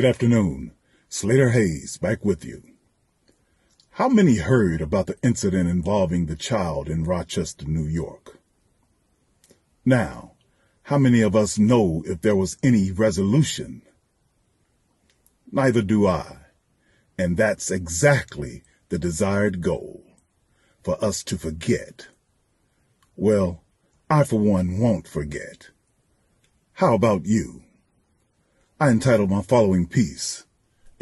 Good afternoon. Slater Hayes back with you. How many heard about the incident involving the child in Rochester, New York? Now, how many of us know if there was any resolution? Neither do I. And that's exactly the desired goal for us to forget. Well, I for one won't forget. How about you? I entitled my following piece,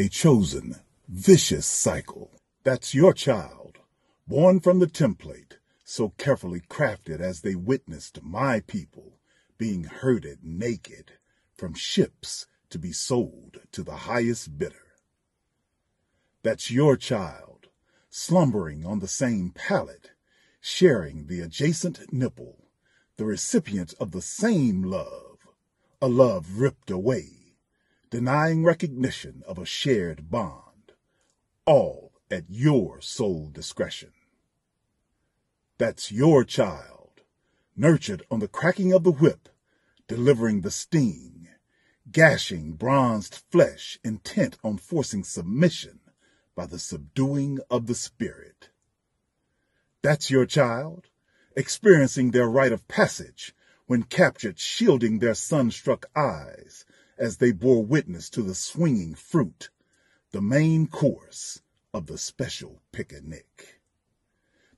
A Chosen Vicious Cycle. That's your child, born from the template, so carefully crafted as they witnessed my people being herded naked from ships to be sold to the highest bidder. That's your child, slumbering on the same pallet, sharing the adjacent nipple, the recipient of the same love, a love ripped away denying recognition of a shared bond, all at your sole discretion. That's your child, nurtured on the cracking of the whip, delivering the sting, gashing bronzed flesh intent on forcing submission by the subduing of the spirit. That's your child, experiencing their rite of passage when captured shielding their sun-struck eyes as they bore witness to the swinging fruit, the main course of the special picnic.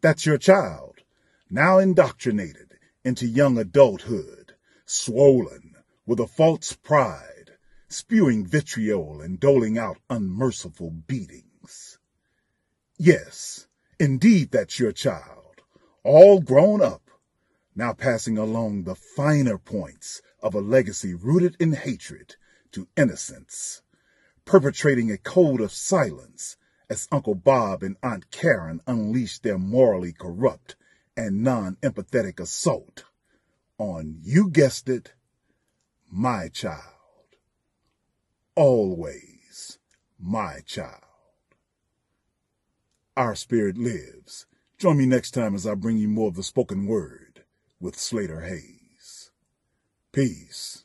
That's your child, now indoctrinated into young adulthood, swollen with a false pride, spewing vitriol and doling out unmerciful beatings. Yes, indeed that's your child, all grown up, now passing along the finer points of a legacy rooted in hatred to innocence, perpetrating a code of silence as Uncle Bob and Aunt Karen unleashed their morally corrupt and non-empathetic assault on, you guessed it, my child. Always my child. Our spirit lives. Join me next time as I bring you more of the spoken word with Slater Hayes. Peace.